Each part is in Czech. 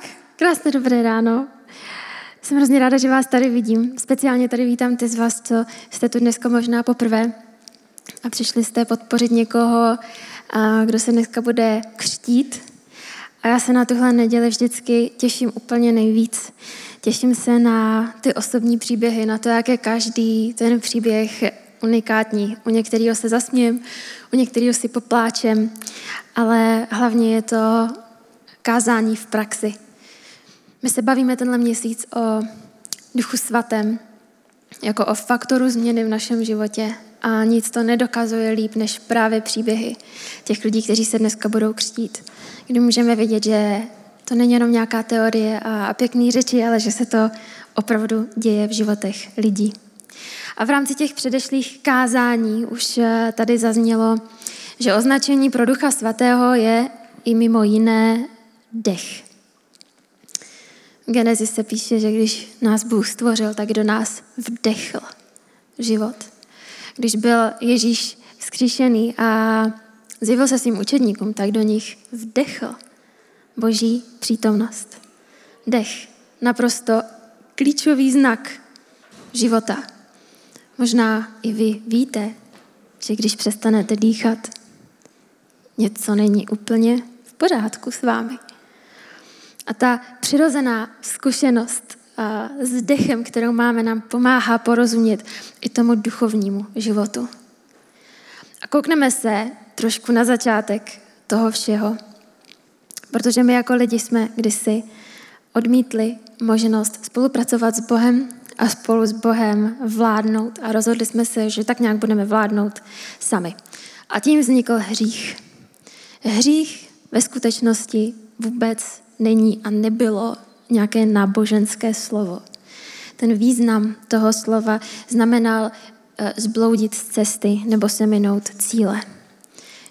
Tak, krásné dobré ráno. Jsem hrozně ráda, že vás tady vidím. Speciálně tady vítám ty z vás, co jste tu dneska možná poprvé a přišli jste podpořit někoho, kdo se dneska bude křtít. A já se na tuhle neděli vždycky těším úplně nejvíc. Těším se na ty osobní příběhy, na to, jak je každý ten příběh unikátní. U některého se zasměm, u některého si popláčem, ale hlavně je to kázání v praxi. My se bavíme tenhle měsíc o duchu svatém, jako o faktoru změny v našem životě a nic to nedokazuje líp než právě příběhy těch lidí, kteří se dneska budou křtít. Kdy můžeme vidět, že to není jenom nějaká teorie a pěkný řeči, ale že se to opravdu děje v životech lidí. A v rámci těch předešlých kázání už eh, tady zaznělo, že označení pro Ducha Svatého je i mimo jiné dech. Genesis se píše, že když nás Bůh stvořil, tak do nás vdechl život. Když byl Ježíš vzkříšený a zjevil se svým učedníkům, tak do nich vdechl boží přítomnost. Dech, naprosto klíčový znak života. Možná i vy víte, že když přestanete dýchat, něco není úplně v pořádku s vámi. A ta přirozená zkušenost s dechem, kterou máme, nám pomáhá porozumět i tomu duchovnímu životu. A koukneme se trošku na začátek toho všeho, protože my jako lidi jsme kdysi odmítli možnost spolupracovat s Bohem a spolu s Bohem vládnout a rozhodli jsme se, že tak nějak budeme vládnout sami. A tím vznikl hřích. Hřích ve skutečnosti vůbec není a nebylo nějaké náboženské slovo. Ten význam toho slova znamenal eh, zbloudit z cesty nebo se minout cíle.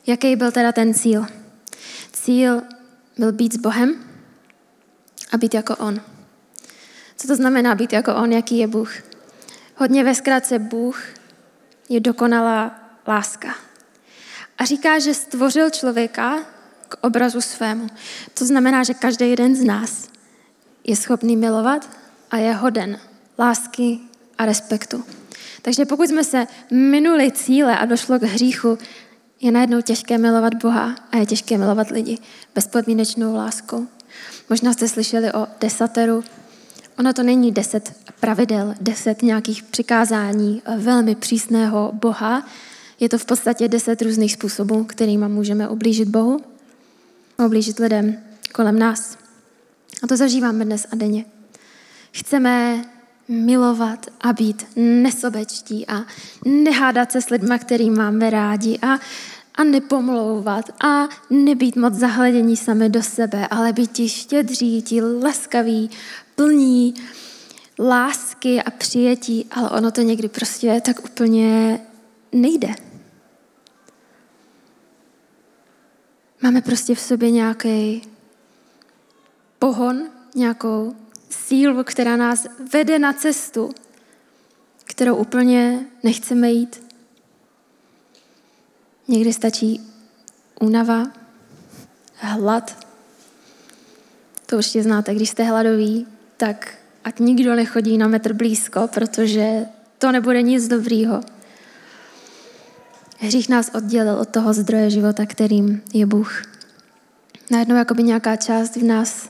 Jaký byl teda ten cíl? Cíl byl být s Bohem a být jako On. Co to znamená být jako On? Jaký je Bůh? Hodně ve zkratce Bůh je dokonalá láska. A říká, že stvořil člověka k obrazu svému. To znamená, že každý jeden z nás je schopný milovat a je hoden lásky a respektu. Takže pokud jsme se minuli cíle a došlo k hříchu, je najednou těžké milovat Boha a je těžké milovat lidi bezpodmínečnou láskou. Možná jste slyšeli o desateru. Ono to není deset pravidel, deset nějakých přikázání velmi přísného Boha. Je to v podstatě deset různých způsobů, kterými můžeme ublížit Bohu ublížit lidem kolem nás. A to zažíváme dnes a denně. Chceme milovat a být nesobečtí a nehádat se s lidmi, který máme rádi a, a nepomlouvat a nebýt moc zahledění sami do sebe, ale být ti štědří, ti laskaví, plní lásky a přijetí, ale ono to někdy prostě tak úplně nejde. Máme prostě v sobě nějaký pohon, nějakou sílu, která nás vede na cestu, kterou úplně nechceme jít. Někdy stačí únava, hlad. To určitě znáte, když jste hladoví, tak ať nikdo nechodí na metr blízko, protože to nebude nic dobrýho. Hřích nás oddělil od toho zdroje života, kterým je Bůh. Najednou jako by nějaká část v nás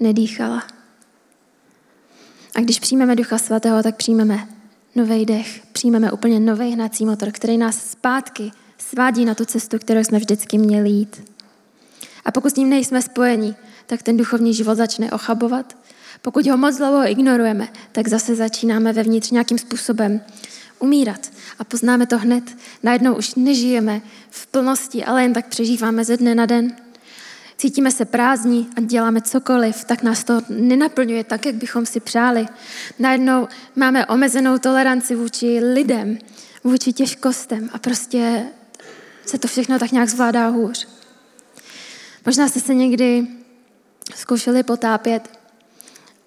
nedýchala. A když přijmeme Ducha Svatého, tak přijmeme nový dech, přijmeme úplně nový hnací motor, který nás zpátky svádí na tu cestu, kterou jsme vždycky měli jít. A pokud s ním nejsme spojeni, tak ten duchovní život začne ochabovat. Pokud ho moc dlouho ignorujeme, tak zase začínáme vevnitř nějakým způsobem umírat. A poznáme to hned. Najednou už nežijeme v plnosti, ale jen tak přežíváme ze dne na den. Cítíme se prázdní a děláme cokoliv, tak nás to nenaplňuje tak, jak bychom si přáli. Najednou máme omezenou toleranci vůči lidem, vůči těžkostem a prostě se to všechno tak nějak zvládá hůř. Možná jste se někdy zkoušeli potápět,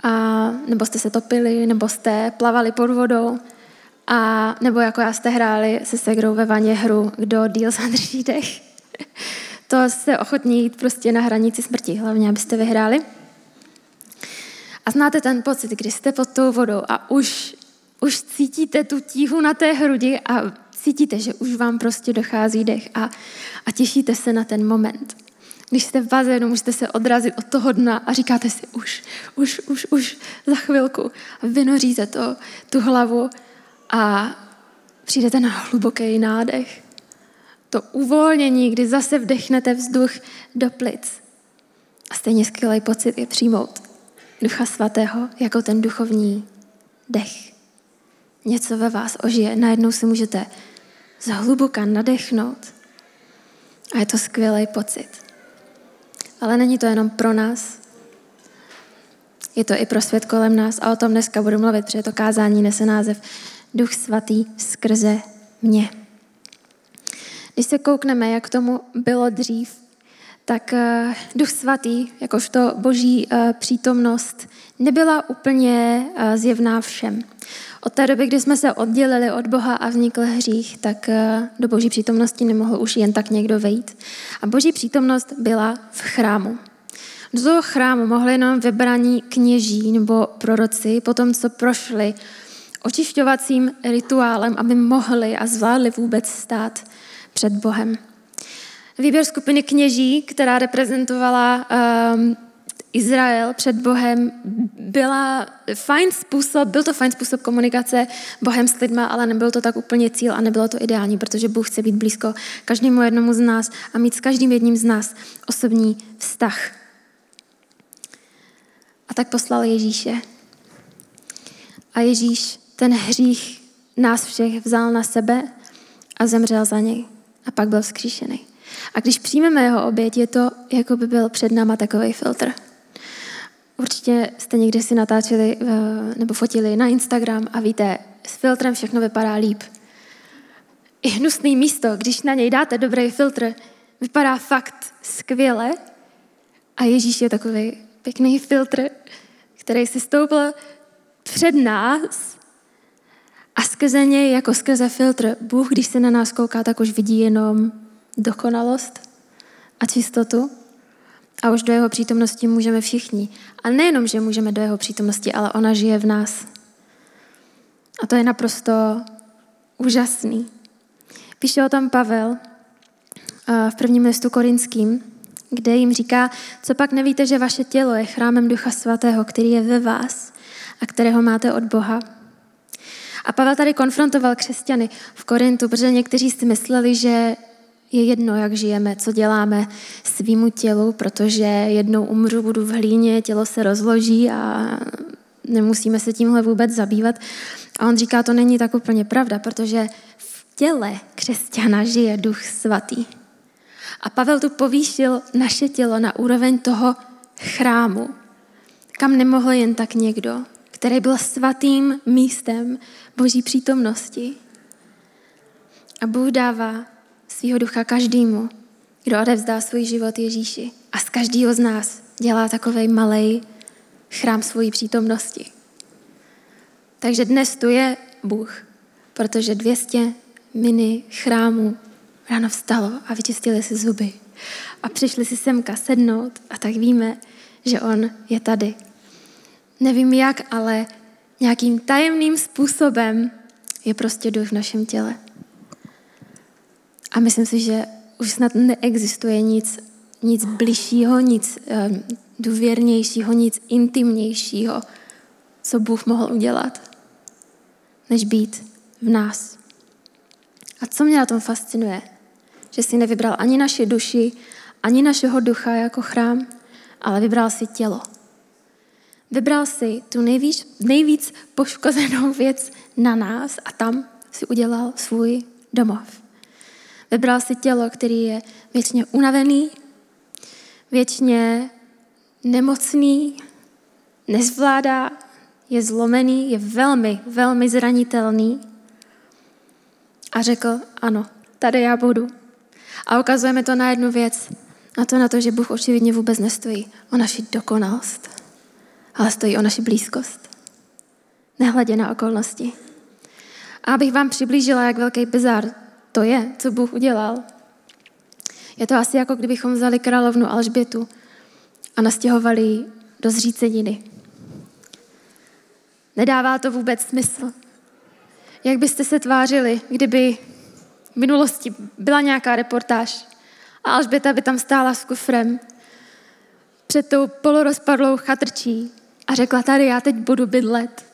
a, nebo jste se topili, nebo jste plavali pod vodou a nebo jako já jste hráli se segrou ve vaně hru, kdo díl zadrží dech. to jste ochotní jít prostě na hranici smrti, hlavně abyste vyhráli. A znáte ten pocit, kdy jste pod tou vodou a už, už cítíte tu tíhu na té hrudi a cítíte, že už vám prostě dochází dech a, a těšíte se na ten moment. Když jste v bazénu, můžete se odrazit od toho dna a říkáte si už, už, už, už, za chvilku. A vynoříte to, tu hlavu a přijdete na hluboký nádech. To uvolnění, kdy zase vdechnete vzduch do plic. A stejně skvělý pocit je přijmout Ducha Svatého jako ten duchovní dech. Něco ve vás ožije. Najednou si můžete zhluboka nadechnout. A je to skvělý pocit. Ale není to jenom pro nás. Je to i pro svět kolem nás a o tom dneska budu mluvit, protože to kázání nese název Duch Svatý skrze mě. Když se koukneme, jak tomu bylo dřív, tak eh, Duch Svatý, jakožto boží eh, přítomnost, nebyla úplně eh, zjevná všem. Od té doby, kdy jsme se oddělili od Boha a vznikl hřích, tak do boží přítomnosti nemohl už jen tak někdo vejít. A boží přítomnost byla v chrámu. Do toho chrámu mohli jenom vybraní kněží nebo proroci, potom co prošli očišťovacím rituálem, aby mohli a zvládli vůbec stát před Bohem. Výběr skupiny kněží, která reprezentovala um, Izrael před Bohem, byla fajn způsob, byl to fajn způsob komunikace Bohem s lidma, ale nebyl to tak úplně cíl a nebylo to ideální, protože Bůh chce být blízko každému jednomu z nás a mít s každým jedním z nás osobní vztah. A tak poslal Ježíše. A Ježíš ten hřích nás všech vzal na sebe a zemřel za něj. A pak byl vzkříšený. A když přijmeme jeho oběť, je to, jako by byl před náma takový filtr. Určitě jste někdy si natáčeli eh, nebo fotili na Instagram a víte, s filtrem všechno vypadá líp. I hnusný místo, když na něj dáte dobrý filtr, vypadá fakt skvěle a Ježíš je takový pěkný filtr, který se stoupil před nás a skrze něj, jako skrze filtr, Bůh, když se na nás kouká, tak už vidí jenom dokonalost a čistotu. A už do jeho přítomnosti můžeme všichni. A nejenom, že můžeme do jeho přítomnosti, ale ona žije v nás. A to je naprosto úžasný. Píše o tom Pavel v prvním listu korinským, kde jim říká, co pak nevíte, že vaše tělo je chrámem Ducha Svatého, který je ve vás a kterého máte od Boha. A Pavel tady konfrontoval křesťany v Korintu, protože někteří si mysleli, že je jedno, jak žijeme, co děláme svýmu tělu, protože jednou umřu, budu v hlíně, tělo se rozloží a nemusíme se tímhle vůbec zabývat. A on říká, to není tak úplně pravda, protože v těle křesťana žije duch svatý. A Pavel tu povýšil naše tělo na úroveň toho chrámu, kam nemohl jen tak někdo, který byl svatým místem Boží přítomnosti. A Bůh dává svého ducha každému, kdo odevzdá svůj život Ježíši. A z každého z nás dělá takovej malý chrám svojí přítomnosti. Takže dnes tu je Bůh, protože 200 mini chrámů ráno vstalo a vyčistili si zuby. A přišli si semka sednout a tak víme, že On je tady. Nevím jak, ale nějakým tajemným způsobem je prostě duch v našem těle. A myslím si, že už snad neexistuje nic, nic bližšího, nic um, důvěrnějšího, nic intimnějšího, co Bůh mohl udělat, než být v nás. A co mě na tom fascinuje? Že si nevybral ani naši duši, ani našeho ducha jako chrám, ale vybral si tělo. Vybral si tu nejvíc, nejvíc poškozenou věc na nás a tam si udělal svůj domov. Vybral si tělo, který je věčně unavený, věčně nemocný, nezvládá, je zlomený, je velmi, velmi zranitelný. A řekl, ano, tady já budu. A ukazujeme to na jednu věc, a to na to, že Bůh očividně vůbec nestojí o naši dokonalost, ale stojí o naši blízkost. Nehledě na okolnosti. A abych vám přiblížila, jak velký bizar to je, co Bůh udělal. Je to asi jako kdybychom vzali královnu Alžbětu a nastěhovali do zříceniny. Nedává to vůbec smysl. Jak byste se tvářili, kdyby v minulosti byla nějaká reportáž a Alžběta by tam stála s kufrem před tou polorozpadlou chatrčí a řekla, tady já teď budu bydlet.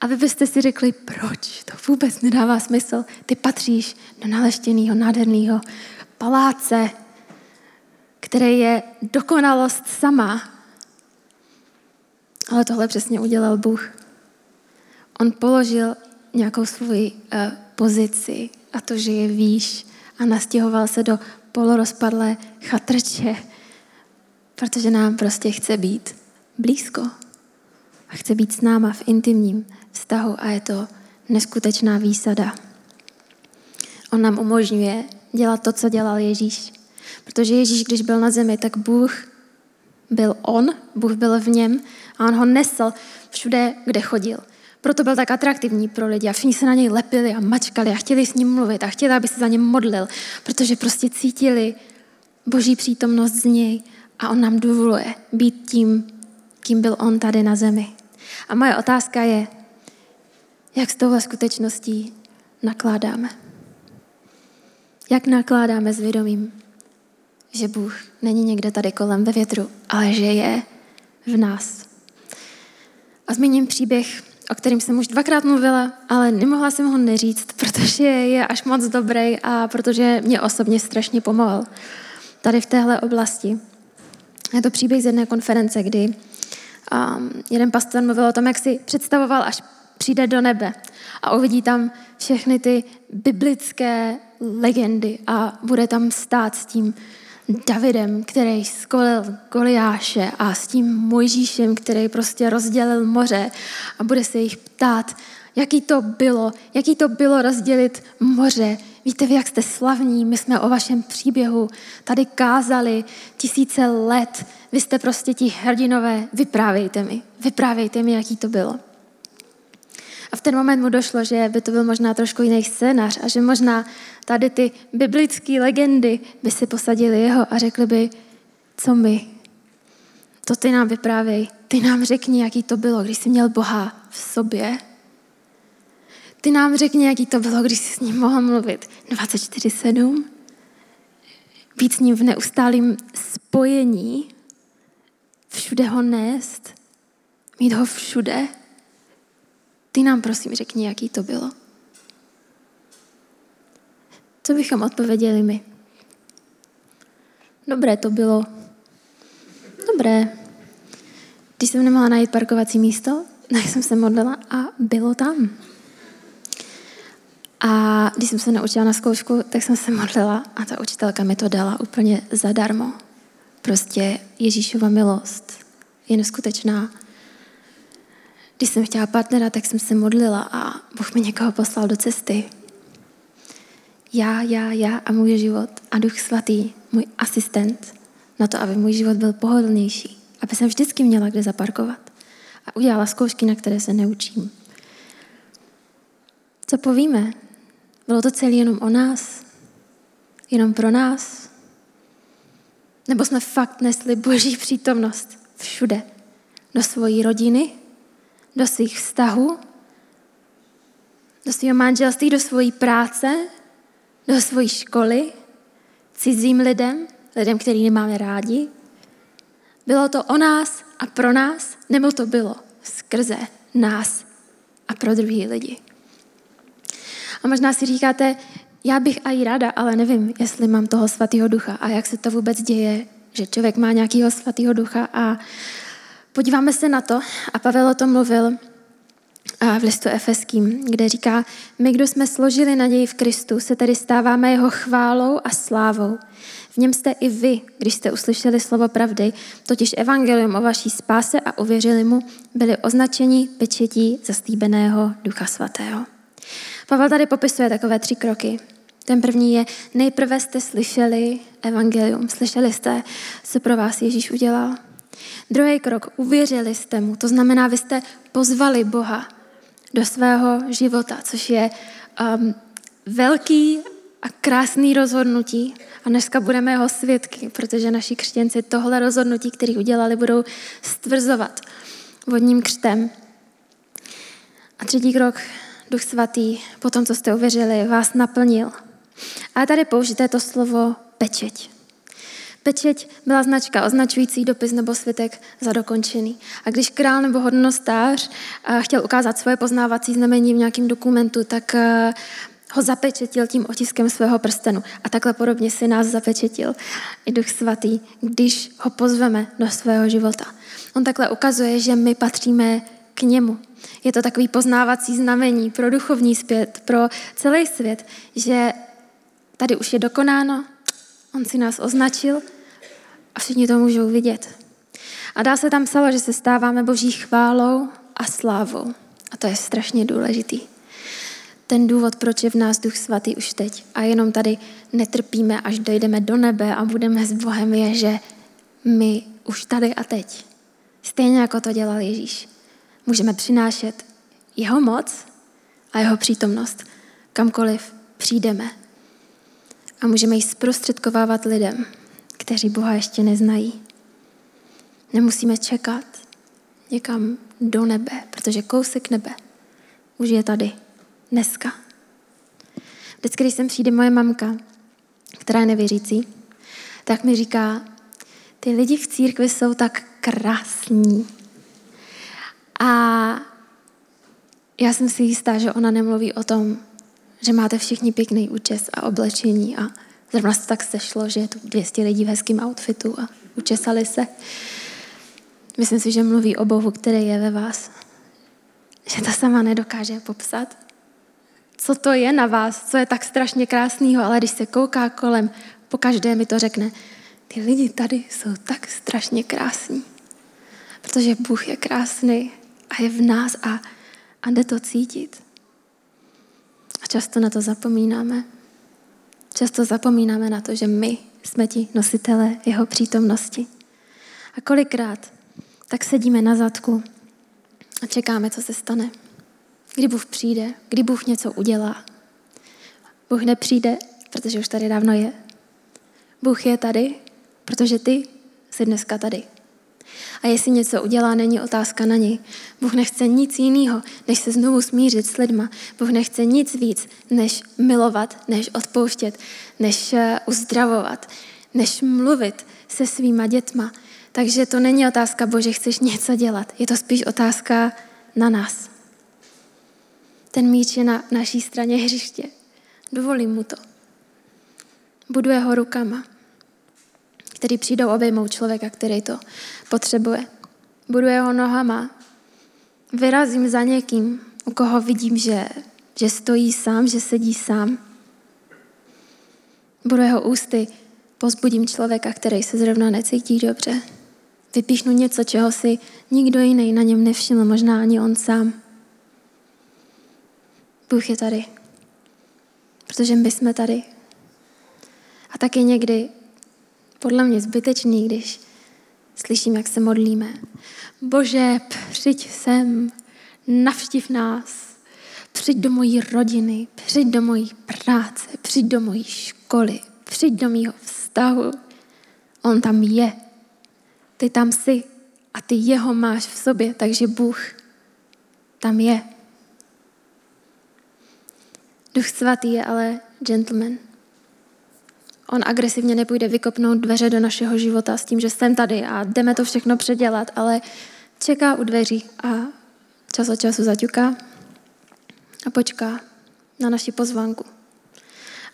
A vy byste si řekli, proč? To vůbec nedává smysl. Ty patříš do naleštěného, nádherného paláce, který je dokonalost sama. Ale tohle přesně udělal Bůh. On položil nějakou svoji uh, pozici a to, že je výš a nastěhoval se do polorozpadlé chatrče, protože nám prostě chce být blízko a chce být s náma v intimním vztahu a je to neskutečná výsada. On nám umožňuje dělat to, co dělal Ježíš. Protože Ježíš, když byl na zemi, tak Bůh byl on, Bůh byl v něm a on ho nesl všude, kde chodil. Proto byl tak atraktivní pro lidi a všichni se na něj lepili a mačkali a chtěli s ním mluvit a chtěli, aby se za něm modlil, protože prostě cítili boží přítomnost z něj a on nám dovoluje být tím, kým byl on tady na zemi. A moje otázka je, jak s touhle skutečností nakládáme. Jak nakládáme s vědomím, že Bůh není někde tady kolem ve větru, ale že je v nás. A zmíním příběh, o kterým jsem už dvakrát mluvila, ale nemohla jsem ho neříct, protože je až moc dobrý a protože mě osobně strašně pomohl tady v téhle oblasti. Je to příběh z jedné konference, kdy um, jeden pastor mluvil o tom, jak si představoval, až přijde do nebe a uvidí tam všechny ty biblické legendy a bude tam stát s tím Davidem, který skolil Goliáše a s tím Mojžíšem, který prostě rozdělil moře a bude se jich ptát, jaký to bylo, jaký to bylo rozdělit moře. Víte vy, jak jste slavní, my jsme o vašem příběhu tady kázali tisíce let. Vy jste prostě ti hrdinové, vyprávějte mi, vyprávějte mi, jaký to bylo. A v ten moment mu došlo, že by to byl možná trošku jiný scénář a že možná tady ty biblické legendy by si posadili jeho a řekli by, co my? To ty nám vyprávěj. Ty nám řekni, jaký to bylo, když jsi měl Boha v sobě. Ty nám řekni, jaký to bylo, když jsi s ním mohl mluvit 24-7. Být s ním v neustálém spojení, všude ho nést, mít ho všude. Ty nám prosím řekni, jaký to bylo. Co bychom odpověděli my? Dobré to bylo. Dobré. Když jsem nemohla najít parkovací místo, tak jsem se modlila a bylo tam. A když jsem se naučila na zkoušku, tak jsem se modlila a ta učitelka mi to dala úplně zadarmo. Prostě Ježíšova milost je neskutečná. Když jsem chtěla partnera, tak jsem se modlila a Bůh mi někoho poslal do cesty. Já, já, já a můj život a Duch Svatý, můj asistent, na to, aby můj život byl pohodlnější, aby jsem vždycky měla kde zaparkovat. A udělala zkoušky, na které se neučím. Co povíme? Bylo to celé jenom o nás? Jenom pro nás? Nebo jsme fakt nesli boží přítomnost všude? Do svojí rodiny, do svých vztahů, do svého manželství, do svojí práce, do svojí školy, cizím lidem, lidem, který nemáme rádi. Bylo to o nás a pro nás, nebo to bylo skrze nás a pro druhý lidi. A možná si říkáte, já bych i ráda, ale nevím, jestli mám toho svatého ducha a jak se to vůbec děje, že člověk má nějakého svatého ducha a podíváme se na to a Pavel o tom mluvil v listu Efeským, kde říká, my, kdo jsme složili naději v Kristu, se tedy stáváme jeho chválou a slávou. V něm jste i vy, když jste uslyšeli slovo pravdy, totiž evangelium o vaší spáse a uvěřili mu, byli označeni pečetí zastýbeného Ducha Svatého. Pavel tady popisuje takové tři kroky. Ten první je, nejprve jste slyšeli evangelium, slyšeli jste, co pro vás Ježíš udělal. Druhý krok, uvěřili jste mu, to znamená, vy jste pozvali Boha do svého života, což je um, velký a krásný rozhodnutí. A dneska budeme jeho svědky, protože naši křtěnci tohle rozhodnutí, které udělali, budou stvrzovat vodním křtem. A třetí krok, Duch Svatý, po tom, co jste uvěřili, vás naplnil. A tady použité to slovo pečeť. Pečeť byla značka označující dopis nebo svitek za dokončený. A když král nebo hodnostář eh, chtěl ukázat svoje poznávací znamení v nějakém dokumentu, tak eh, ho zapečetil tím otiskem svého prstenu. A takhle podobně si nás zapečetil i Duch Svatý, když ho pozveme do svého života. On takhle ukazuje, že my patříme k němu. Je to takový poznávací znamení pro duchovní svět, pro celý svět, že tady už je dokonáno, on si nás označil a všichni to můžou vidět. A dá se tam psalo, že se stáváme boží chválou a slávou. A to je strašně důležitý. Ten důvod, proč je v nás Duch Svatý už teď a jenom tady netrpíme, až dojdeme do nebe a budeme s Bohem, je, že my už tady a teď, stejně jako to dělal Ježíš, můžeme přinášet jeho moc a jeho přítomnost kamkoliv přijdeme. A můžeme ji zprostředkovávat lidem, kteří Boha ještě neznají. Nemusíme čekat někam do nebe, protože kousek nebe už je tady dneska. Vždycky, když sem přijde moje mamka, která je nevěřící, tak mi říká, ty lidi v církvi jsou tak krásní. A já jsem si jistá, že ona nemluví o tom, že máte všichni pěkný účes a oblečení a zrovna se tak sešlo, že je tu 200 lidí v hezkém outfitu a učesali se. Myslím si, že mluví o Bohu, který je ve vás. Že to sama nedokáže popsat. Co to je na vás, co je tak strašně krásného, ale když se kouká kolem, po každé mi to řekne, ty lidi tady jsou tak strašně krásní. Protože Bůh je krásný a je v nás a, a jde to cítit. A často na to zapomínáme. Často zapomínáme na to, že my jsme ti nositele jeho přítomnosti. A kolikrát tak sedíme na zadku a čekáme, co se stane. Kdy Bůh přijde, kdy Bůh něco udělá. Bůh nepřijde, protože už tady dávno je. Bůh je tady, protože ty jsi dneska tady. A jestli něco udělá, není otázka na něj. Bůh nechce nic jiného, než se znovu smířit s lidma. Bůh nechce nic víc, než milovat, než odpouštět, než eh, uzdravovat, než mluvit se svýma dětma. Takže to není otázka, Bože, chceš něco dělat. Je to spíš otázka na nás. Ten míč je na naší straně hřiště. Dovolím mu to. Buduje ho rukama který přijdou obejmout člověka, který to potřebuje. Budu jeho nohama. Vyrazím za někým, u koho vidím, že, že stojí sám, že sedí sám. Budu jeho ústy. Pozbudím člověka, který se zrovna necítí dobře. Vypíšnu něco, čeho si nikdo jiný na něm nevšiml, možná ani on sám. Bůh je tady. Protože my jsme tady. A taky někdy podle mě zbytečný, když slyším, jak se modlíme. Bože, přijď sem, navštiv nás, přijď do mojí rodiny, přijď do mojí práce, přijď do mojí školy, přijď do mýho vztahu. On tam je. Ty tam jsi a ty jeho máš v sobě, takže Bůh tam je. Duch svatý je ale gentleman. On agresivně nepůjde vykopnout dveře do našeho života s tím, že jsem tady a jdeme to všechno předělat, ale čeká u dveří a čas od času zaťuká a počká na naši pozvánku.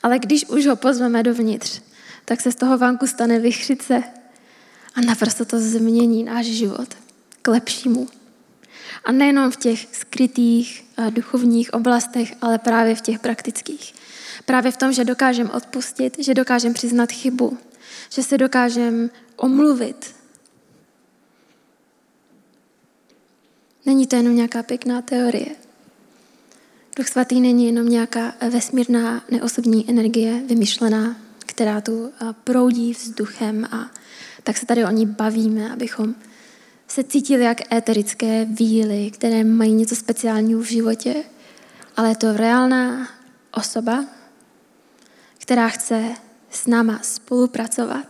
Ale když už ho pozveme dovnitř, tak se z toho vánku stane vychřice a naprosto to změní náš život k lepšímu. A nejenom v těch skrytých duchovních oblastech, ale právě v těch praktických. Právě v tom, že dokážem odpustit, že dokážem přiznat chybu, že se dokážem omluvit. Není to jenom nějaká pěkná teorie. Duch svatý není jenom nějaká vesmírná neosobní energie vymyšlená, která tu proudí vzduchem a tak se tady o ní bavíme, abychom se cítili jak éterické víly, které mají něco speciálního v životě, ale je to reálná osoba, která chce s náma spolupracovat,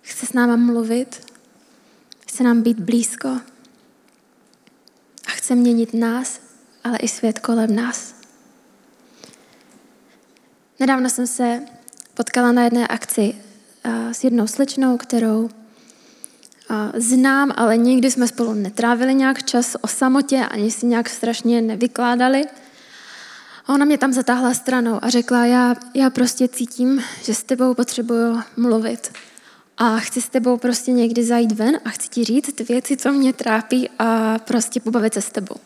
chce s náma mluvit, chce nám být blízko a chce měnit nás ale i svět kolem nás. Nedávno jsem se potkala na jedné akci s jednou slečnou, kterou znám, ale nikdy jsme spolu netrávili nějak čas o samotě, ani si nějak strašně nevykládali. A ona mě tam zatáhla stranou a řekla, já, já prostě cítím, že s tebou potřebuju mluvit. A chci s tebou prostě někdy zajít ven a chci ti říct ty věci, co mě trápí a prostě pobavit se s tebou.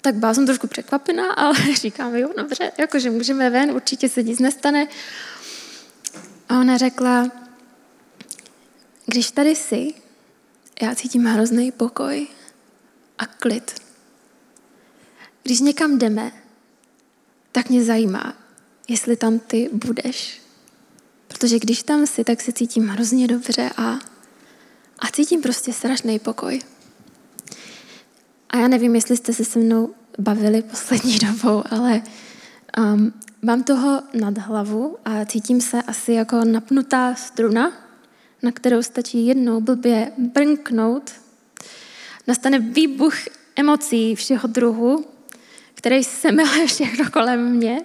Tak byla jsem trošku překvapená, ale říkám, jo, dobře, jakože můžeme ven, určitě se nic nestane. A ona řekla, když tady jsi, já cítím hrozný pokoj a klid. Když někam jdeme, tak mě zajímá, jestli tam ty budeš. Protože když tam jsi, tak se cítím hrozně dobře a, a cítím prostě strašný pokoj. A já nevím, jestli jste se se mnou bavili poslední dobou, ale um, mám toho nad hlavu a cítím se asi jako napnutá struna, na kterou stačí jednou blbě brnknout. Nastane výbuch emocí všeho druhu, který se miluje všechno kolem mě.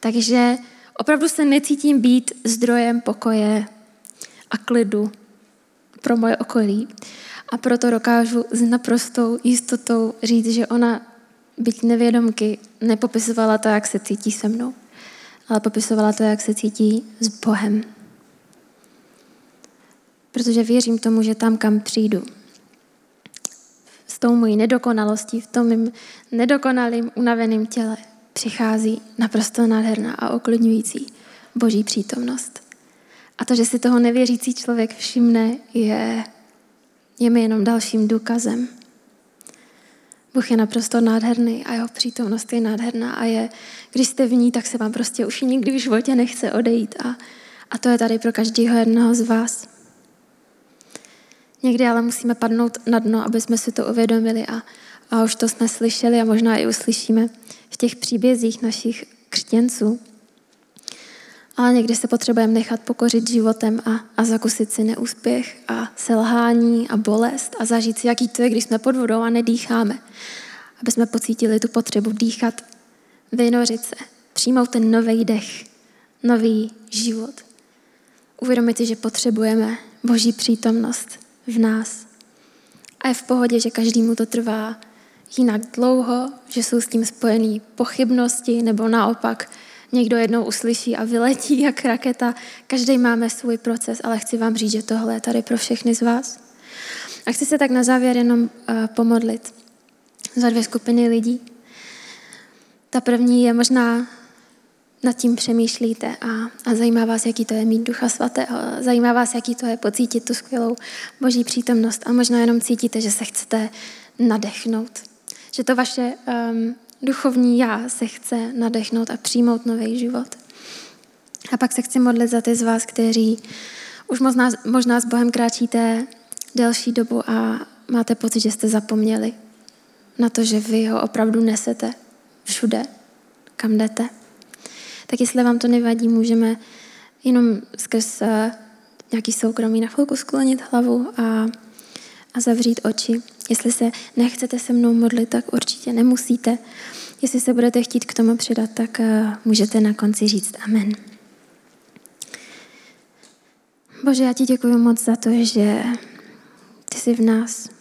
Takže opravdu se necítím být zdrojem pokoje a klidu pro moje okolí. A proto dokážu s naprostou jistotou říct, že ona, byť nevědomky, nepopisovala to, jak se cítí se mnou, ale popisovala to, jak se cítí s Bohem. Protože věřím tomu, že tam, kam přijdu, s tou mojí nedokonalostí, v tom mým nedokonalým, unaveným těle, přichází naprosto nádherná a oklidňující boží přítomnost. A to, že si toho nevěřící člověk všimne, je, je mi jenom dalším důkazem. Bůh je naprosto nádherný a jeho přítomnost je nádherná a je, když jste v ní, tak se vám prostě už nikdy v životě nechce odejít a, a to je tady pro každého jednoho z vás. Někdy ale musíme padnout na dno, aby jsme si to uvědomili a, a už to jsme slyšeli a možná i uslyšíme v těch příbězích našich křtěnců. Ale někdy se potřebujeme nechat pokořit životem a, a zakusit si neúspěch a selhání a bolest a zažít si, jaký to je, když jsme pod vodou a nedýcháme. Aby jsme pocítili tu potřebu dýchat, vynořit se, přijmout ten nový dech, nový život. Uvědomit si, že potřebujeme Boží přítomnost v nás. A je v pohodě, že každému to trvá jinak dlouho, že jsou s tím spojený pochybnosti nebo naopak někdo jednou uslyší a vyletí jak raketa. Každý máme svůj proces, ale chci vám říct, že tohle je tady pro všechny z vás. A chci se tak na závěr jenom uh, pomodlit za dvě skupiny lidí. Ta první je možná nad tím přemýšlíte a, a zajímá vás, jaký to je mít Ducha Svatého, zajímá vás, jaký to je pocítit tu skvělou Boží přítomnost a možná jenom cítíte, že se chcete nadechnout že to vaše um, duchovní já se chce nadechnout a přijmout nový život. A pak se chci modlit za ty z vás, kteří už možná, možná s Bohem kráčíte delší dobu a máte pocit, že jste zapomněli na to, že vy ho opravdu nesete všude, kam jdete. Tak jestli vám to nevadí, můžeme jenom skrz uh, nějaký soukromí na chvilku sklonit hlavu a, a zavřít oči. Jestli se nechcete se mnou modlit, tak určitě nemusíte. Jestli se budete chtít k tomu přidat, tak eh, můžete na konci říct amen. Bože, já ti děkuji moc za to, že ty jsi v nás.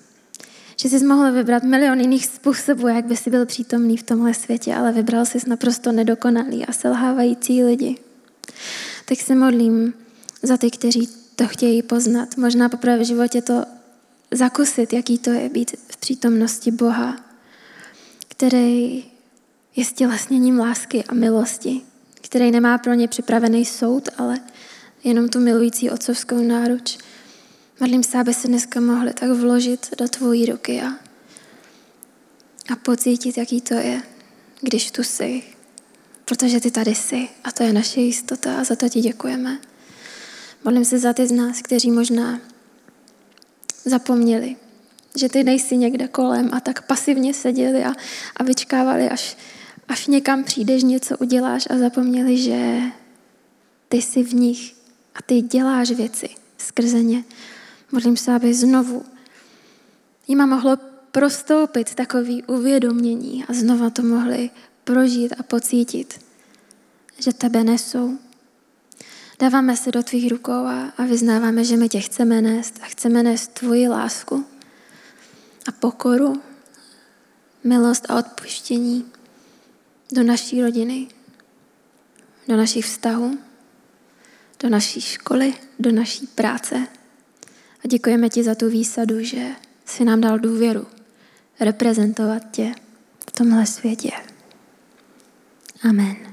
Že jsi mohl vybrat milion jiných způsobů, jak by si byl přítomný v tomhle světě, ale vybral jsi naprosto nedokonalý a selhávající lidi. Tak se modlím za ty, kteří to chtějí poznat. Možná poprvé v životě to zakusit, jaký to je být v přítomnosti Boha, který je stělesněním lásky a milosti, který nemá pro ně připravený soud, ale jenom tu milující otcovskou náruč. Modlím se, aby se dneska mohli tak vložit do tvojí ruky a, a pocítit, jaký to je, když tu jsi. Protože ty tady jsi a to je naše jistota a za to ti děkujeme. Modlím se za ty z nás, kteří možná zapomněli, že ty nejsi někde kolem a tak pasivně seděli a, a vyčkávali, až, až někam přijdeš, něco uděláš a zapomněli, že ty jsi v nich a ty děláš věci skrze ně. Modlím se, aby znovu jima mohlo prostoupit takový uvědomění a znova to mohli prožít a pocítit, že tebe nesou. Dáváme se do tvých rukou a, a vyznáváme, že my tě chceme nést a chceme nést tvoji lásku a pokoru, milost a odpuštění do naší rodiny, do našich vztahů, do naší školy, do naší práce. A děkujeme ti za tu výsadu, že jsi nám dal důvěru reprezentovat tě v tomhle světě. Amen.